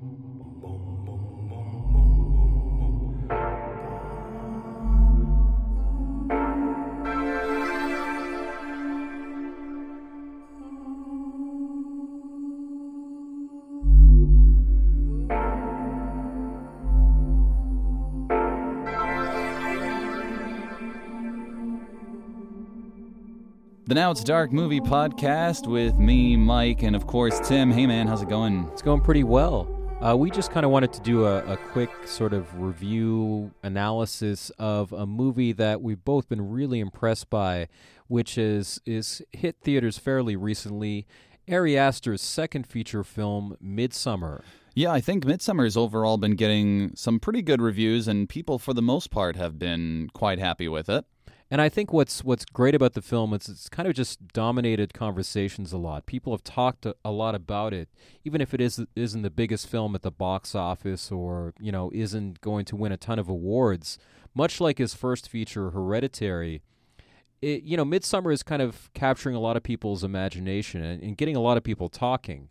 The Now It's Dark movie podcast with me, Mike, and of course Tim. Hey man, how's it going? It's going pretty well. Uh, we just kind of wanted to do a, a, quick sort of review analysis of a movie that we've both been really impressed by, which is is hit theaters fairly recently. Ari Aster's second feature film, Midsommar. Yeah, I think Midsommar has overall been getting some pretty good reviews, and people, for the most part, have been quite happy with it. And I think what's what's great about the film is it's kind of just dominated conversations a lot. People have talked a, a lot about it, even if it is isn't the biggest film at the box office or you know isn't going to win a ton of awards. Much like his first feature, Hereditary, it, you know, Midsommar is kind of capturing a lot of people's imagination and, and getting a lot of people talking.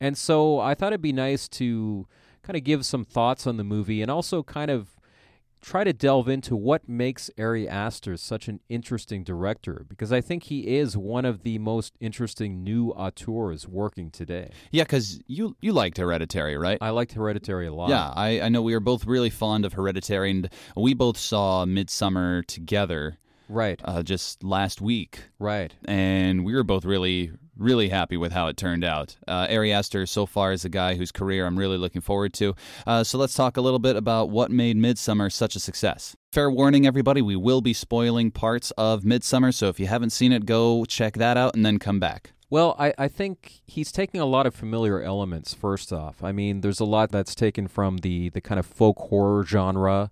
And so I thought it'd be nice to kind of give some thoughts on the movie and also kind of try to delve into what makes Ari Aster such an interesting director because I think he is one of the most interesting new auteurs working today. Yeah, because you you liked Hereditary, right? I liked Hereditary a lot. Yeah, I, I know we were both really fond of Hereditary, and we both saw Midsommar together. Right. Uh, just last week. Right. And we were both really, really happy with how it turned out. Uh, Ari Aster so far is a guy whose career I'm really looking forward to. Uh, so let's talk a little bit about what made Midsommar such a success. Fair warning, everybody, we will be spoiling parts of Midsommar, so if you haven't seen it, go check that out and then come back. Well, I, I think he's taking a lot of familiar elements, first off. I mean, there's a lot that's taken from the, the kind of folk horror genre.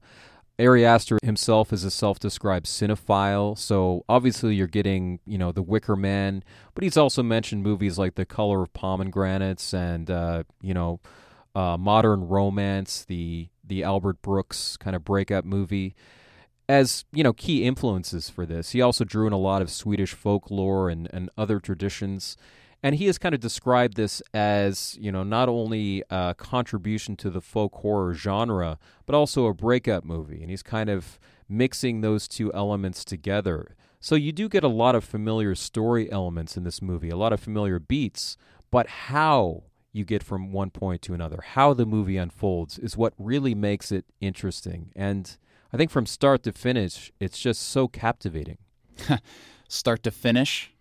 Ari Aster himself is a self-described cinephile, so obviously you're getting, you know, The Wicker Man, but he's also mentioned movies like The Color of Pomegranates and, uh, you know, uh, Modern Romance, the the Albert Brooks kind of breakup movie, as you know, key influences for this. He also drew in a lot of Swedish folklore and and other traditions. And he has kind of described this as, you know, not only a contribution to the folk horror genre, but also a breakup movie. And he's kind of mixing those two elements together. So you do get a lot of familiar story elements in this movie, a lot of familiar beats, but how you get from one point to another, how the movie unfolds is what really makes it interesting. And I think from start to finish, it's just so captivating. start to finish?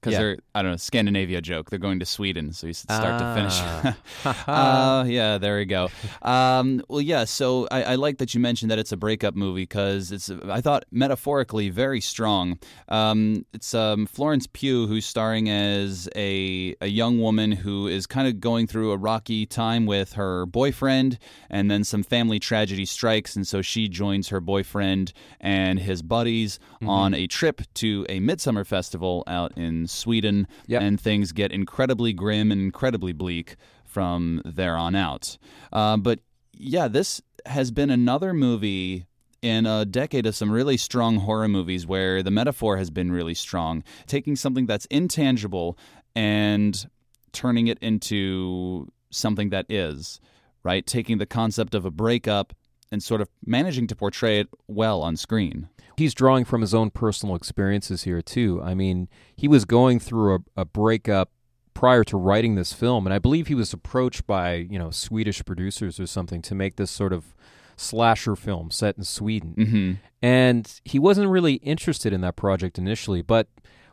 Because yeah. they're I don't know Scandinavia joke. They're going to Sweden, so you start ah. to finish. uh, yeah, there we go. Um, well, yeah. So I, I, like that you mentioned that it's a breakup movie because it's I thought metaphorically very strong. Um, it's um, Florence Pugh who's starring as a a young woman who is kind of going through a rocky time with her boyfriend, and then some family tragedy strikes, and so she joins her boyfriend and his buddies mm-hmm. on a trip to a midsummer festival out in Sweden, yep. and things get incredibly grim and incredibly bleak from there on out. Uh, but yeah, this has been another movie in a decade of some really strong horror movies where the metaphor has been really strong, taking something that's intangible and turning it into something that is, right? Taking the concept of a breakup and sort of managing to portray it well on screen he's drawing from his own personal experiences here too. I mean, he was going through a, a breakup prior to writing this film, and I believe he was approached by you know Swedish producers or something to make this sort of slasher film set in Sweden, mm-hmm. and he wasn't really interested in that project initially, but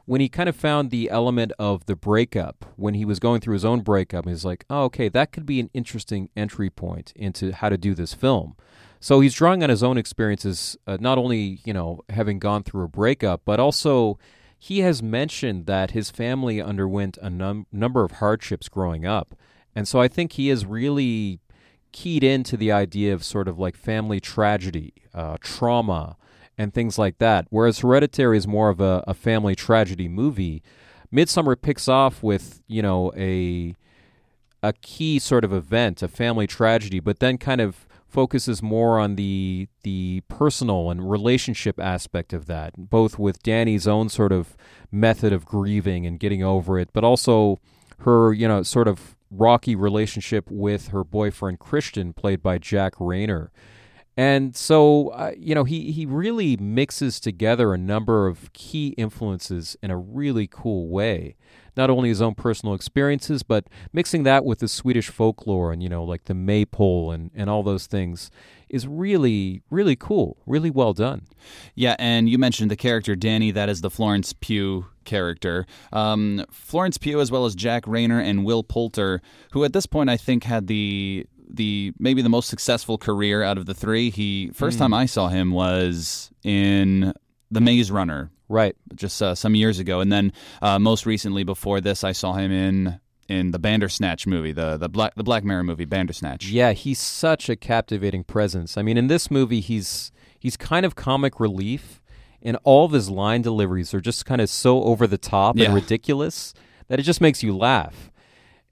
when he kind of found the element of the breakup when he was going through his own breakup, he's like, oh, okay, that could be an interesting entry point into how to do this film. So he's drawing on his own experiences, uh, not only you know having gone through a breakup, but also he has mentioned that his family underwent a num- number of hardships growing up, and so I think he is really keyed into the idea of sort of like family tragedy, uh, trauma, and things like that. Whereas Hereditary is more of a, a family tragedy movie. Midsommar picks off with you know a a key sort of event, a family tragedy, but then kind of focuses more on the the personal and relationship aspect of that, both with Danny's own sort of method of grieving and getting over it, but also her, you know, sort of rocky relationship with her boyfriend Christian, played by Jack Reynor. And so, uh, you know, he, he really mixes together a number of key influences in a really cool way. Not only his own personal experiences, but mixing that with the Swedish folklore and, you know, like the maypole and, and all those things is really, really cool. Really well done. Yeah, and you mentioned the character Danny. That is the Florence Pugh character. Um, Florence Pugh, as well as Jack Reynor and Will Poulter, who at this point I think had the the maybe the most successful career out of the three. He first mm. time I saw him was in The Maze Runner, right? Just uh, some years ago, and then uh, most recently before this, I saw him in in the Bandersnatch movie, the the Black the Black Mirror movie, Bandersnatch. Yeah, he's such a captivating presence. I mean, in this movie, he's he's kind of comic relief, and all of his line deliveries are just kind of so over the top yeah. and ridiculous that it just makes you laugh.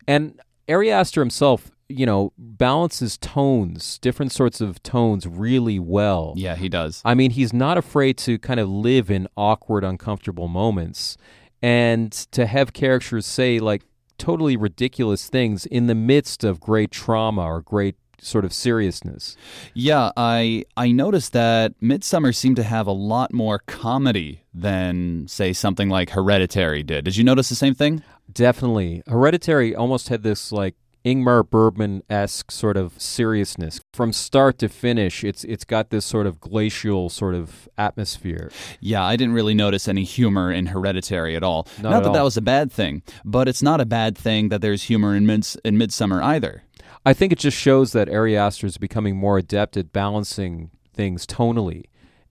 And Ari Aster himself you know, balances tones, different sorts of tones really well. Yeah, he does. I mean, he's not afraid to kind of live in awkward, uncomfortable moments and to have characters say like totally ridiculous things in the midst of great trauma or great sort of seriousness. Yeah, I I noticed that Midsommar seemed to have a lot more comedy than say something like Hereditary did. Did you notice the same thing? Definitely. Hereditary almost had this like Ingmar Bergman esque sort of seriousness from start to finish. It's it's got this sort of glacial sort of atmosphere. Yeah, I didn't really notice any humor in Hereditary at all. Not, not at that all. that was a bad thing, but it's not a bad thing that there's humor in Mids- in Midsommar either. I think it just shows that Ari Aster is becoming more adept at balancing things tonally,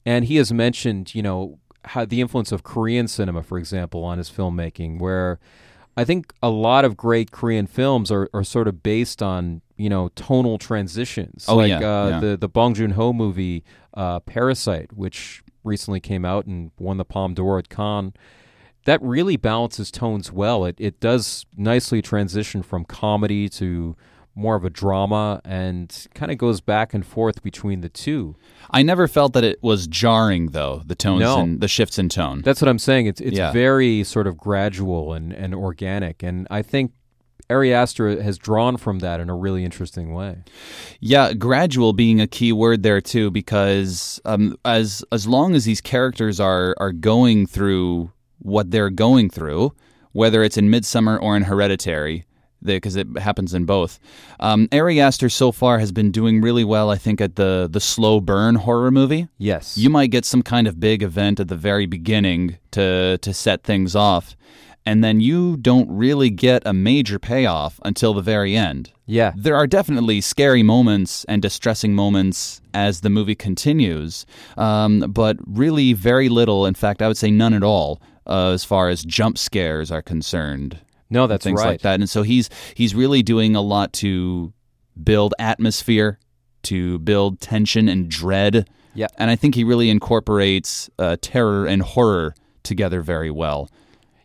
and he has mentioned, you know, how the influence of Korean cinema, for example, on his filmmaking, where I think a lot of great Korean films are, are sort of based on you know tonal transitions. Oh like, yeah, uh, yeah. the the Bong Joon Ho movie uh, Parasite, which recently came out and won the Palme d'Or at Cannes. That really balances tones well. It it does nicely transition from comedy to more of a drama and kind of goes back and forth between the two. I never felt that it was jarring though, the tones No. and the shifts in tone. That's what I'm saying. It's it's Yeah. very sort of gradual and, and organic, and I think Ari Aster has drawn from that in a really interesting way. Yeah, gradual being a key word there too, because um, as as long as these characters are are going through what they're going through, whether it's in Midsommar or in Hereditary, because it happens in both. Um, Ari Aster so far has been doing really well, I think, at the the slow burn horror movie. Yes, You might get some kind of big event at the very beginning to to set things off, and then you don't really get a major payoff until the very end. yeah, There are definitely scary moments and distressing moments as the movie continues, um, but really very little, in fact, I would say none at all, uh, as far as jump scares are concerned. No, that's things right. like that. And so he's he's really doing a lot to build atmosphere, to build tension and dread. Yeah. And I think he really incorporates uh, terror and horror together very well.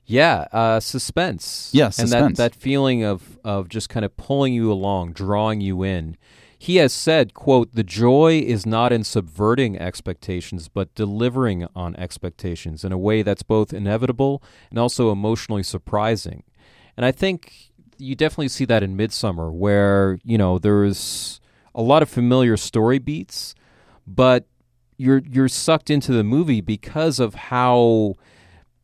Yeah, uh, suspense. Yeah, and suspense. that that feeling of of just kind of pulling you along, drawing you in. He has said, "quote The joy is not in subverting expectations, but delivering on expectations in a way that's both inevitable and also emotionally surprising." And I think you definitely see that in Midsommar, where you know there's a lot of familiar story beats, but you're you're sucked into the movie because of how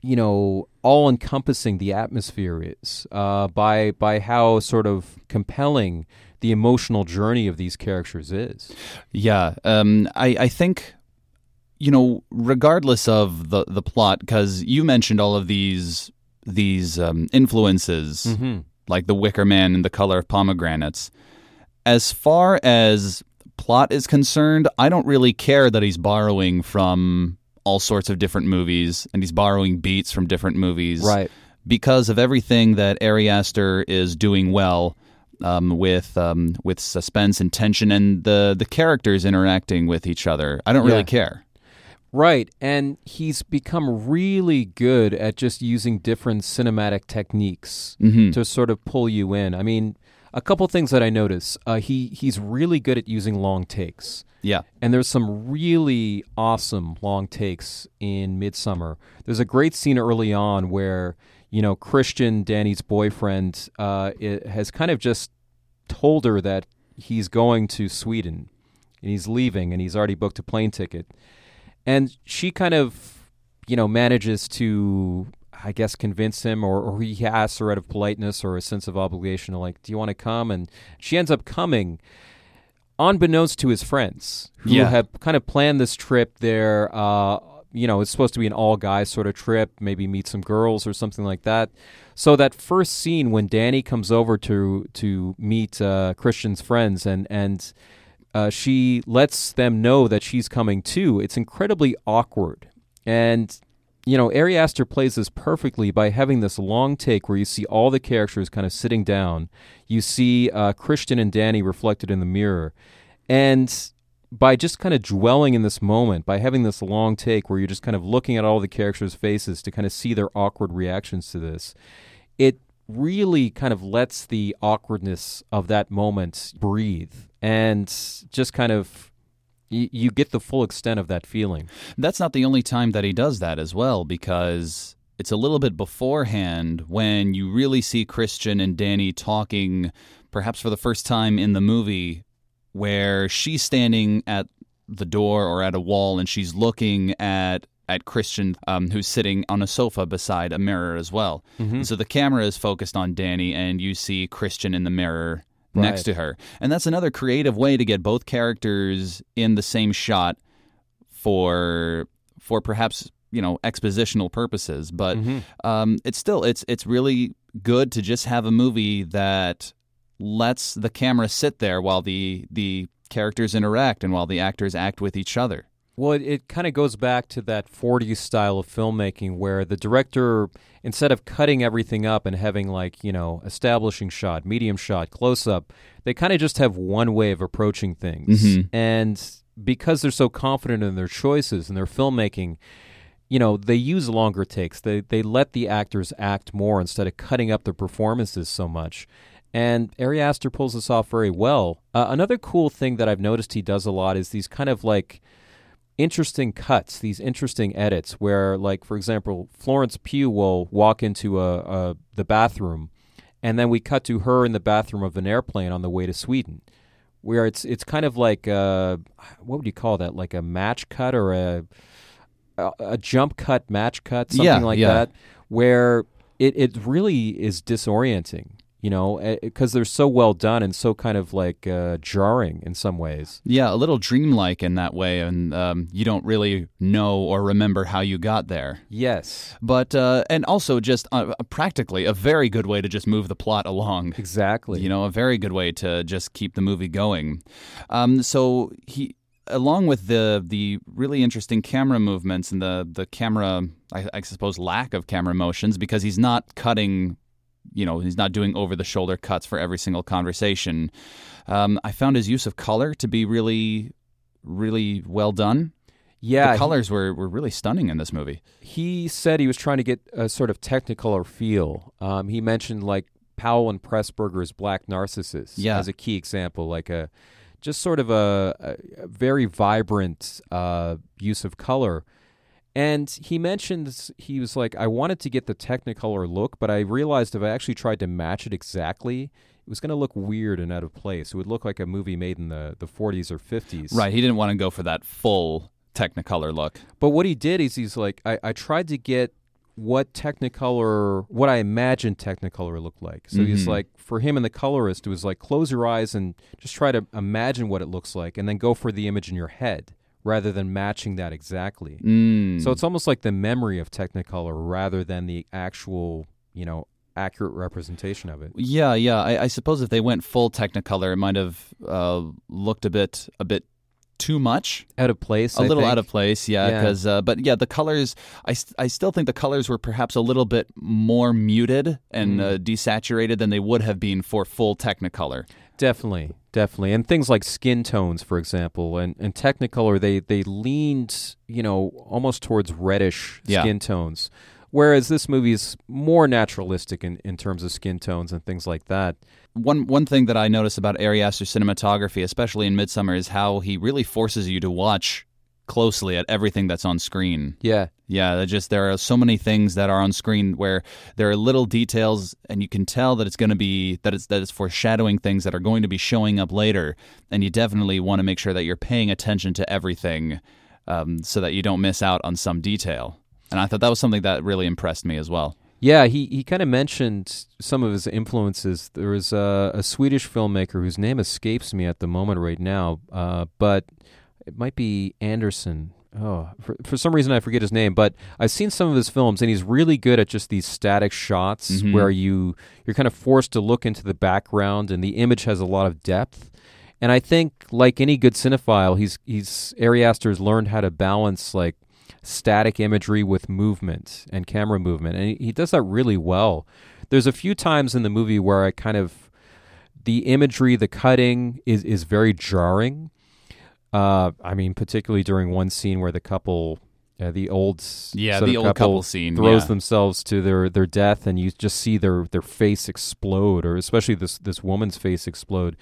you know all encompassing the atmosphere is uh, by by how sort of compelling the emotional journey of these characters is. Yeah, um, I, I think, you know, regardless of the the plot, because you mentioned all of these these um, influences, Mm-hmm. like the Wicker Man and the color of pomegranates. As far as plot is concerned, I don't really care that he's borrowing from all sorts of different movies and he's borrowing beats from different movies, Right. Because of everything that Ari Aster is doing well. Um, with um, with suspense and tension and the the characters interacting with each other, I don't really Yeah. care. Right, and he's become really good at just using different cinematic techniques Mhm. to sort of pull you in. I mean, a couple things that I notice. Uh, he he's really good at using long takes. Yeah, And there's some really awesome long takes in Midsommar. There's a great scene early on where you know, Christian, Danny's boyfriend, uh, has kind of just told her that he's going to Sweden and he's leaving and he's already booked a plane ticket. And she kind of, you know, manages to, I guess, convince him, or, or he asks her out of politeness or a sense of obligation, to like, do you want to come? And she ends up coming unbeknownst to his friends who Yeah. have kind of planned this trip there. Uh, you know, it's supposed to be an all guys sort of trip, maybe meet some girls or something like that. So that first scene when Danny comes over to to meet uh, Christian's friends and and uh, she lets them know that she's coming too. It's incredibly awkward, and you know, Ari Aster plays this perfectly by having this long take where you see all the characters kind of sitting down. You see uh, Christian and Danny reflected in the mirror, and by just kind of dwelling in this moment, by having this long take where you're just kind of looking at all the characters' faces to kind of see their awkward reactions to this, it really kind of lets the awkwardness of that moment breathe and just kind of you, you get the full extent of that feeling. That's not the only time that he does that as well, because it's a little bit beforehand when you really see Christian and Danny talking, perhaps for the first time in the movie, where she's standing at the door or at a wall and she's looking at at Christian, um, who's sitting on a sofa beside a mirror as well. So the camera is focused on Danny, and you see Christian in the mirror next to her. And that's another creative way to get both characters in the same shot for for perhaps you know expositional purposes. But um, it's still it's it's really good to just have a movie that lets the camera sit there while the the characters interact and while the actors act with each other. Well, it, it kind of goes back to that 40s style of filmmaking where the director, instead of cutting everything up and having, like, you know, establishing shot, medium shot, close up, they kind of just have one way of approaching things. Mhm. And because they're so confident in their choices and their filmmaking, you know, they use longer takes. They, they let the actors act more instead of cutting up their performances so much. And Ari Aster pulls this off very well. Uh, another cool thing that I've noticed he does a lot is these kind of like interesting cuts, these interesting edits where, like, for example, Florence Pugh will walk into a, a the bathroom, and then we cut to her in the bathroom of an airplane on the way to Sweden, where it's it's kind of like a, what would you call that? Like a match cut or a a, a jump cut, match cut, something Yeah, like yeah. that, where it it really is disorienting. You know, because they're so well done and so kind of like uh, jarring in some ways. Yeah, a little dreamlike in that way, and um, you don't really know or remember how you got there. Yes, But uh, and also just uh, practically a very good way to just move the plot along. exactly. You know, a very good way to just keep the movie going. Um, so he, along with the the really interesting camera movements and the the camera, I, I suppose, lack of camera motions because he's not cutting. You know, he's not doing over the shoulder cuts for every single conversation. Um, I found his use of color to be really, really well done. Yeah, the he- colors were, were really stunning in this movie. he said he was trying to get a sort of technicolor feel. Um, he mentioned like Powell and Pressburger's Black Narcissus Yeah. as a key example, like a just sort of a, a, a very vibrant uh, use of color. And he mentioned he was like, I wanted to get the Technicolor look, but I realized if I actually tried to match it exactly, it was going to look weird and out of place. It would look like a movie made in the, the 40s or 50s. Right. He didn't want to go for that full Technicolor look. But what he did is he's like, I, I tried to get what Technicolor, what I imagined Technicolor looked like. So he's Mhm. like, for him and the colorist, it was like, close your eyes and just try to imagine what it looks like, and then go for the image in your head rather than matching that exactly. Mm. So it's almost like the memory of Technicolor rather than the actual, you know, accurate representation of it. Yeah, yeah. I, I suppose if they went full Technicolor, it might have uh, looked a bit a bit too much, Out of place, a I little think. out of place. Yeah, Yeah. because uh, but yeah, the colors. I, st- I still think the colors were perhaps a little bit more muted and Mm. uh, desaturated than they would have been for full Technicolor. Definitely, definitely, and things like skin tones, for example, and and Technicolor, they they leaned, you know, almost towards reddish Yeah. skin tones, whereas this movie is more naturalistic in in terms of skin tones and things like that. One one thing that I notice about Ari Aster's cinematography, especially in Midsommar, is how he really forces you to watch closely at everything that's on screen. Yeah. Yeah, just there are so many things that are on screen where there are little details, and you can tell that it's going to be that it's that it's foreshadowing things that are going to be showing up later, and you definitely want to make sure that you're paying attention to everything, um, so that you don't miss out on some detail. And I thought that was something that really impressed me as well. Yeah, he, he kind of mentioned some of his influences. There was a, a, Swedish filmmaker whose name escapes me at the moment right now, uh, but it might be Andersson. Oh, for, for some reason I forget his name, but I've seen some of his films, and he's really good at just these static shots Mhm. where you you're kind of forced to look into the background, and the image has a lot of depth. And I think, like any good cinephile, he's he's Ari Aster's learned how to balance like static imagery with movement and camera movement, and he, he does that really well. There's a few times in the movie where I kind of the imagery, the cutting is is very jarring. Uh, I mean, particularly during one scene where the couple, uh, the old Yeah, the old couple scene, throws yeah. themselves to their, their death, and you just see their their face explode, or especially this this woman's face explode.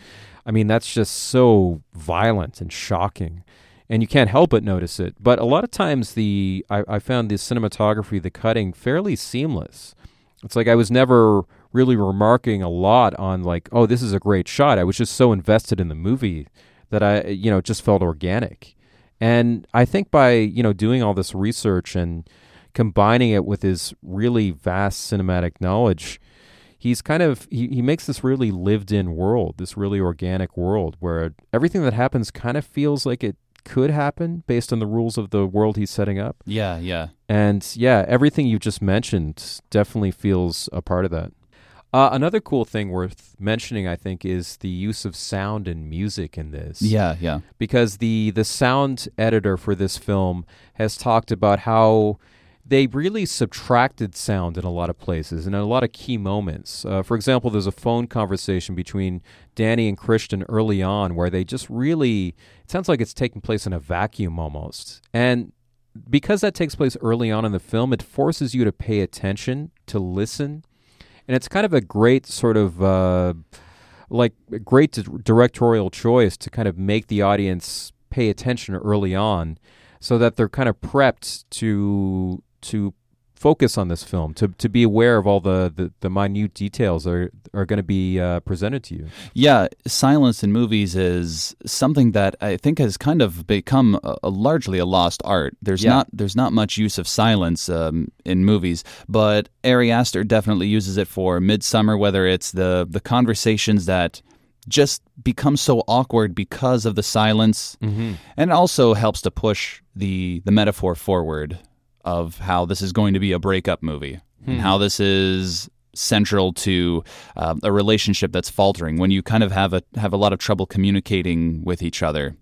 I mean, that's just so violent and shocking, and you can't help but notice it. But a lot of times, the I, I found the cinematography, the cutting, fairly seamless. It's like I was never really remarking a lot on like, oh, this is a great shot. I was just so invested in the movie that I, you know, just felt organic. And I think by, you know, doing all this research and combining it with his really vast cinematic knowledge, he's kind of he, he makes this really lived in world, this really organic world where everything that happens kind of feels like it could happen based on the rules of the world he's setting up. Yeah, yeah. And yeah, everything you just mentioned definitely feels a part of that. Uh, another cool thing worth mentioning, I think, is the use of sound and music in this. Yeah, yeah. Because the the sound editor for this film has talked about how they really subtracted sound in a lot of places and in a lot of key moments. Uh, for example, there's a phone conversation between Danny and Christian early on where they just really it sounds like it's taking place in a vacuum almost. And because that takes place early on in the film, it forces you to pay attention, to listen, and it's kind of a great sort of uh, like great di- directorial choice to kind of make the audience pay attention early on, so that they're kind of prepped to to focus on this film, to to be aware of all the the, the minute details that are are going to be uh, presented to you. Yeah, silence in movies is something that I think has kind of become a, a largely a lost art. There's Yeah. not there's not much use of silence um, in movies, but Ari Aster definitely uses it for Midsommar, whether it's the the conversations that just become so awkward because of the silence, Mm-hmm. and it also helps to push the the metaphor forward of how this is going to be a breakup movie and how this is central to uh, a relationship that's faltering when you kind of have a have a lot of trouble communicating with each other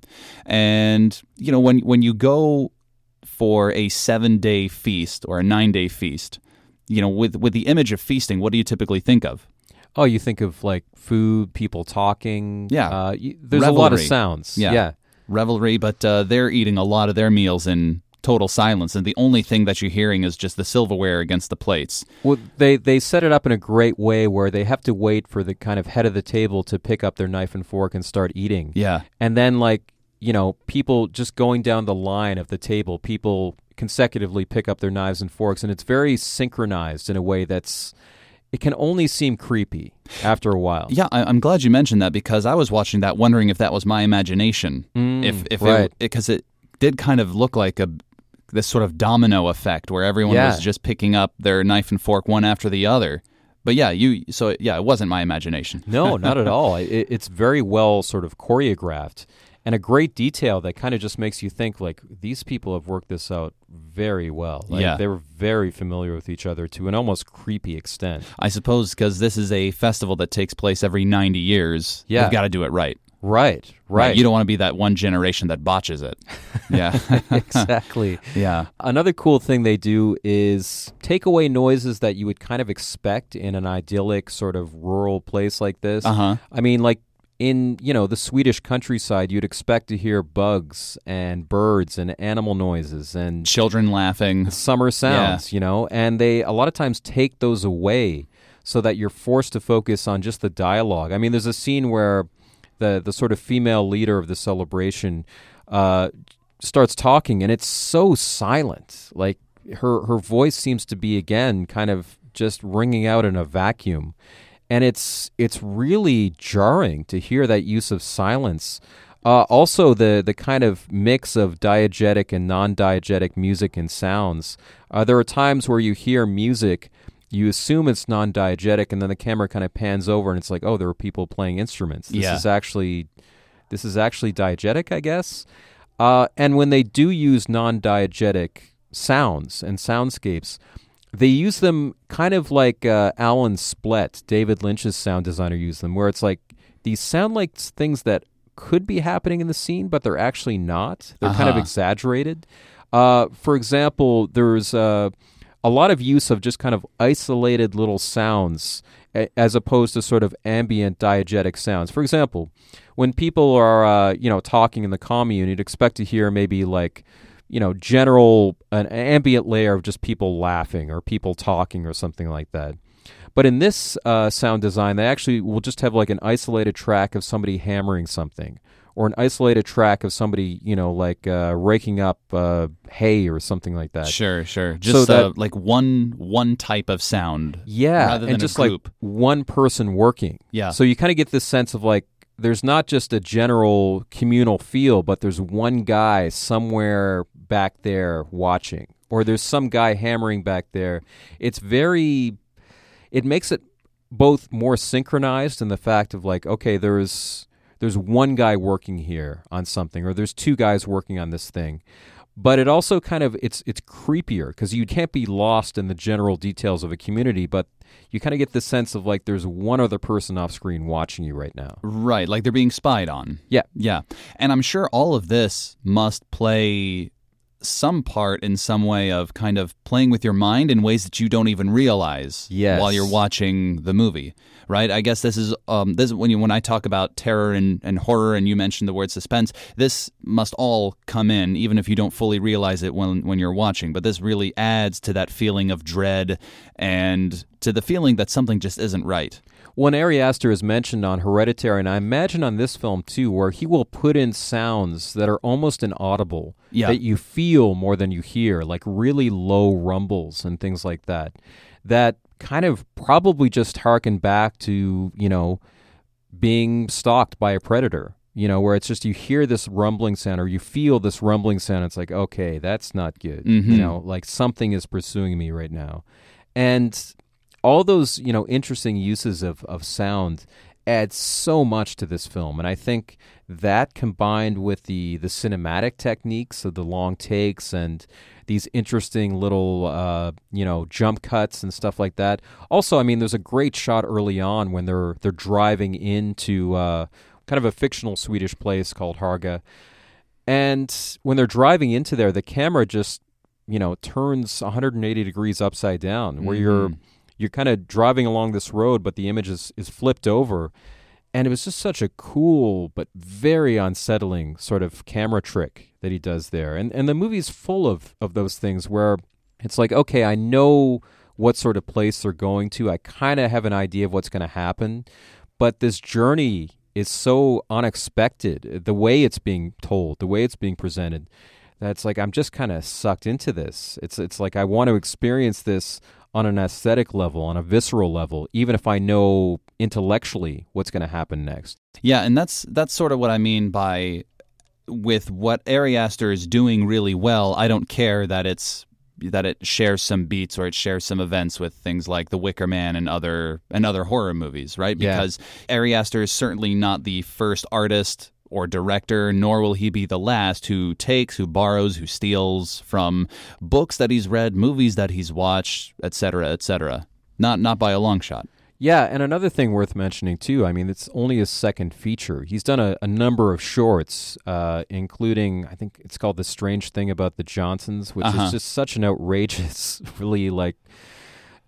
and you know when when you go for a 7 day feast or a 9 day feast you know with with the image of feasting what do you typically think of Oh, you think of like food, people talking. Yeah. uh, y there's a lot of sounds. Yeah. yeah. revelry but uh, they're eating a lot of their meals in total silence and the only thing that you're hearing is just the silverware against the plates Well, they they set it up in a great way where they have to wait for the kind of head of the table to pick up their knife and fork and start eating. yeah And then like, you know, people just going down the line of the table, people consecutively pick up their knives and forks and it's very synchronized in a way that's it can only seem creepy after a while. Yeah, I, I'm glad you mentioned that because I was watching that wondering if that was my imagination. Mm, if if right. it because it, did kind of look like a this sort of domino effect where everyone Yeah. was just picking up their knife and fork one after the other. But yeah, you so yeah, it wasn't my imagination. No, not at all. It, it's very well sort of choreographed and a great detail that kind of just makes you think like these people have worked this out very well. Like, Yeah. they were very familiar with each other to an almost creepy extent. I suppose because this is a festival that takes place every 90 years. Yeah. you've got to do it right. Right, right. You don't want to be that one generation that botches it. Yeah, exactly. yeah. Another cool thing they do is take away noises that you would kind of expect in an idyllic sort of rural place like this. Uh huh. I mean, like in you know the Swedish countryside, you'd expect to hear bugs and birds and animal noises and Children laughing. summer sounds, you know, and they a lot of times take those away so that you're forced to focus on just the dialogue. I mean, there's a scene where the the sort of female leader of the celebration uh, starts talking, and it's so silent. Like her her voice seems to be again kind of just ringing out in a vacuum, and it's it's really jarring to hear that use of silence. Uh, also, the the kind of mix of diegetic and non-diegetic music and sounds. Uh, there are times where you hear music, you assume it's non-diegetic, and then the camera kind of pans over, and it's like, oh, there are people playing instruments. This Yeah. is actually this is actually diegetic, I guess. Uh, and when they do use non-diegetic sounds and soundscapes, they use them kind of like uh, Alan Splet, David Lynch's sound designer, used them, where it's like these sound like things that could be happening in the scene, but they're actually not. They're kind of Uh-huh. exaggerated. Uh, for example, there's uh, a lot of use of just kind of isolated little sounds as opposed to sort of ambient diegetic sounds. For example, when people are uh, you know talking in the commune, you'd expect to hear maybe like you know general an ambient layer of just people laughing or people talking or something like that. But in this uh, sound design, they actually will just have like an isolated track of somebody hammering something, or an isolated track of somebody, you know, like uh, raking up uh, hay or something like that. Sure, sure. Just that- uh, like one one type of sound. Yeah, rather than and just like one person working. Yeah. So you kind of get this sense of like there's not just a general communal feel, but there's one guy somewhere back there watching, or there's some guy hammering back there. It's very, it makes it both more synchronized in the fact of like, okay, there's there's one guy working here on something, or there's two guys working on this thing. But it also kind of it's it's creepier because you can't be lost in the general details of a community, but you kind of get the sense of like there's one other person off screen watching you right now. Right, like they're being spied on. Yeah. Yeah. And I'm sure all of this must play some part in some way of kind of playing with your mind in ways that you don't even realize Yes. while you're watching the movie. Right? I guess this is um this is when you when I talk about terror and, and horror and you mentioned the word suspense, this must all come in, even if you don't fully realize it when when you're watching. But this really adds to that feeling of dread and to the feeling that something just isn't right. When Ari Aster is mentioned on Hereditary, and I imagine on this film too, where he will put in sounds that are almost inaudible, Yeah. that you feel more than you hear, like really low rumbles and things like that, that kind of probably just harken back to, you know, being stalked by a predator. You know, where it's just you hear this rumbling sound or you feel this rumbling sound. It's like, okay, that's not good. Mhm. You know, like something is pursuing me right now. And all those, you know, interesting uses of, of sound add so much to this film. And I think that combined with the, the cinematic techniques of the long takes and these interesting little, uh, you know, jump cuts and stuff like that. Also, I mean, there's a great shot early on when they're they're driving into uh, kind of a fictional Swedish place called Harga, and when they're driving into there, the camera just you know turns 180 degrees upside down, where you're Mhm. You're kind of driving along this road, but the image is, is flipped over. And it was just such a cool but very unsettling sort of camera trick that he does there. And and the movie's full of, of those things where it's like, okay, I know what sort of place they're going to. I kind of have an idea of what's going to happen. But this journey is so unexpected. The way it's being told, the way it's being presented, that's like I'm just kind of sucked into this. It's it's like I want to experience this on an aesthetic level, on a visceral level, even if I know intellectually what's going to happen next. Yeah, and that's that's sort of what I mean by with what Ari Aster is doing really well. I don't care that it's that it shares some beats or it shares some events with things like The Wicker Man and other and other horror movies, right? Yeah. Because Ari Aster is certainly not the first artist or director, nor will he be the last who takes, who borrows, who steals from books that he's read, movies that he's watched, etc., etc. Not not by a long shot. Yeah, and another thing worth mentioning too. I mean, it's only his second feature. He's done a, a number of shorts, uh, including I think it's called "The Strange Thing About the Johnsons," which Uh-huh. is just such an outrageous, really like.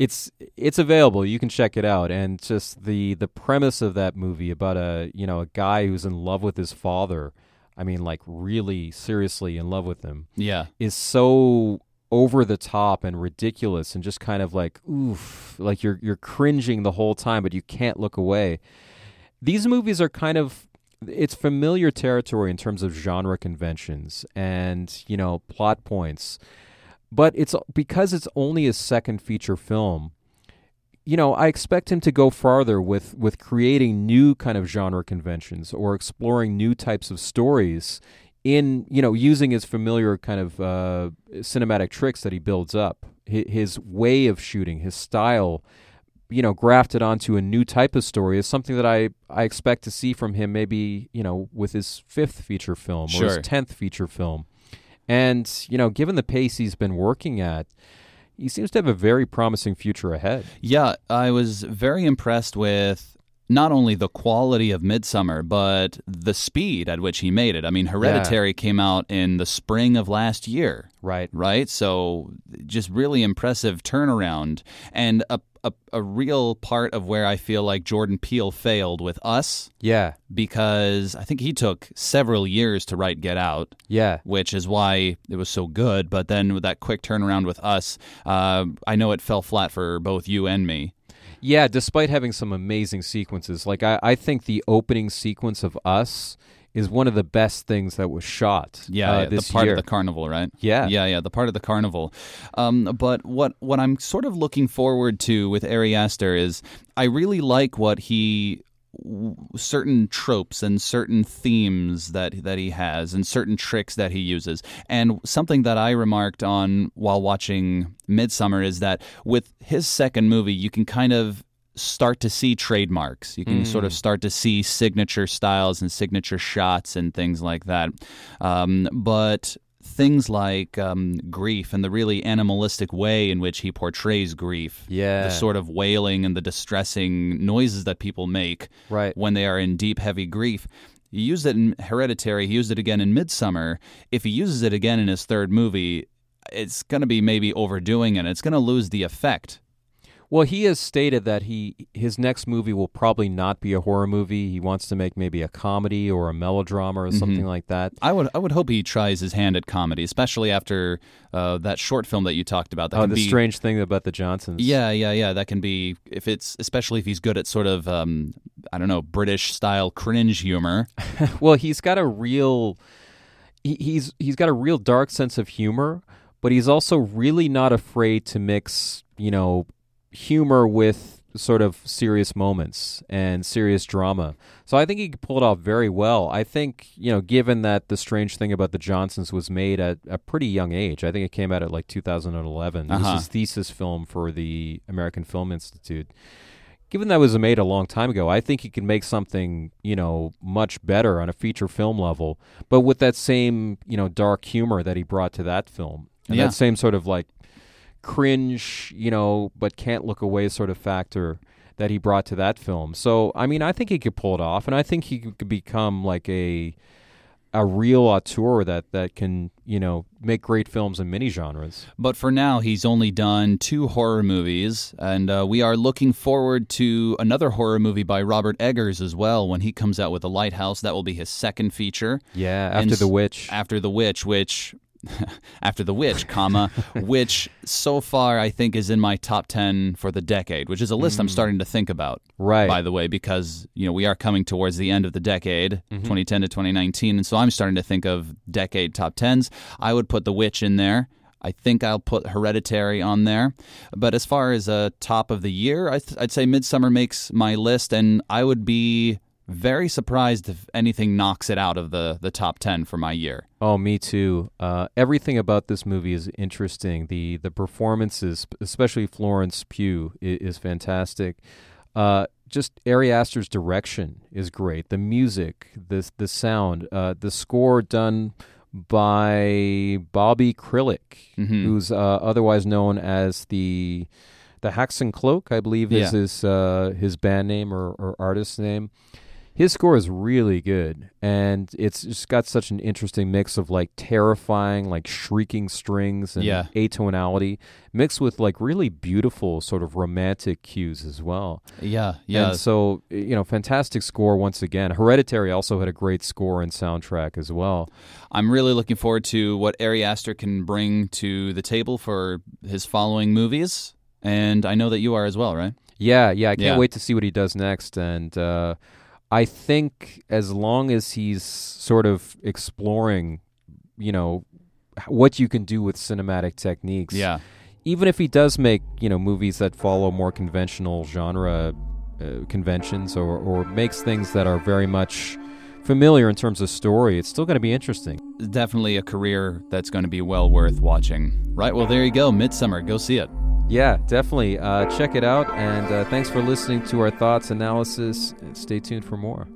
It's it's available. You can check it out, and just the the premise of that movie about a you know a guy who's in love with his father. I mean, like really seriously in love with him Yeah. is so over the top and ridiculous and just kind of like oof like you're you're cringing the whole time but you can't look away these movies are kind of it's familiar territory in terms of genre conventions and you know plot points, but it's because it's only a second feature film. You know, I expect him to go farther with with creating new kind of genre conventions or exploring new types of stories in you know using his familiar kind of uh, cinematic tricks that he builds up his way of shooting his style you know grafted onto a new type of story is something that I I expect to see from him maybe you know with his fifth feature film sure. or his tenth feature film, and you know given the pace he's been working at. He seems to have a very promising future ahead. Yeah, I was very impressed with not only the quality of Midsommar, but the speed at which he made it. I mean, Hereditary yeah. came out in the spring of last year. Right. Right? So just really impressive turnaround. And a a, a real part of where I feel like Jordan Peele failed with us. Yeah. Because I think he took several years to write Get Out. Yeah. Which is why it was so good. But then with that quick turnaround with us, uh, I know it fell flat for both you and me. Yeah, despite having some amazing sequences. Like, I, I think the opening sequence of us is one of the best things that was shot. Yeah, uh, yeah this the part year. of the carnival, right? Yeah, yeah, yeah, the part of the carnival. Um, but what what I'm sort of looking forward to with Ari Aster is I really like what he certain tropes and certain themes that that he has and certain tricks that he uses. And something that I remarked on while watching Midsommar is that with his second movie, you can kind of start to see trademarks. You can mm. sort of start to see signature styles and signature shots and things like that. Um, but things like um, grief and the really animalistic way in which he portrays grief. Yeah. The sort of wailing and the distressing noises that people make right. when they are in deep, heavy grief. He used it in Hereditary. He used it again in Midsommar. If he uses it again in his third movie, it's going to be maybe overdoing it. It's going to lose the effect well, he has stated that he his next movie will probably not be a horror movie. He wants to make maybe a comedy or a melodrama or mm-hmm. something like that. I would I would hope he tries his hand at comedy, especially after uh, that short film that you talked about. That oh, the be, strange thing about the Johnsons. Yeah, yeah, yeah. That can be if it's especially if he's good at sort of um, I don't know British style cringe humor. well, he's got a real he, he's he's got a real dark sense of humor, but he's also really not afraid to mix you know humor with sort of serious moments and serious drama. So I think he could pull it off very well. I think, you know, given that the strange thing about the Johnsons was made at a pretty young age. I think it came out at like 2011. Uh-huh. This is thesis film for the American Film Institute. Given that was made a long time ago, I think he can make something, you know, much better on a feature film level, but with that same, you know, dark humor that he brought to that film. And yeah. that same sort of like cringe, you know, but can't look away sort of factor that he brought to that film. So, I mean, I think he could pull it off, and I think he could become like a a real auteur that that can you know make great films in many genres. But for now, he's only done two horror movies, and uh, we are looking forward to another horror movie by Robert Eggers as well when he comes out with The Lighthouse. That will be his second feature. Yeah, after and The Witch. After The Witch, which after the witch comma which so far i think is in my top 10 for the decade which is a list mm. i'm starting to think about right by the way because you know we are coming towards the end of the decade mm-hmm. 2010 to 2019 and so i'm starting to think of decade top 10s i would put the witch in there I think I'll put Hereditary on there. But as far as a top of the year, I would say Midsommar makes my list, and I would be very surprised if anything knocks it out of the, the top 10 for my year. Oh, me too. Uh, everything about this movie is interesting. The the performances, especially Florence Pugh, is, is fantastic. Uh, just Ari Aster's direction is great. The music, the the sound, uh, the score done by Bobby Krlic, mm-hmm. who's uh, otherwise known as the the Haxan Cloak, I believe yeah. is his uh, his band name or, or artist name his score is really good and it's just got such an interesting mix of like terrifying like shrieking strings and yeah. atonality mixed with like really beautiful sort of romantic cues as well. Yeah yeah. and so you know fantastic score once again. Hereditary also had a great score and soundtrack as well. I'm really looking forward to what ari aster can bring to the table for his following movies and i know that you are as well right? Yeah yeah i can't yeah. wait to see what he does next and uh I think as long as he's sort of exploring, you know, what you can do with cinematic techniques. Yeah. Even if he does make, you know, movies that follow more conventional genre uh, conventions or, or makes things that are very much familiar in terms of story, it's still going to be interesting. Definitely a career that's going to be well worth watching. Right. Well, there you go. Midsommar. Go see it. Yeah, definitely. Uh, check it out. And uh, thanks for listening to our thoughts analysis. Stay tuned for more.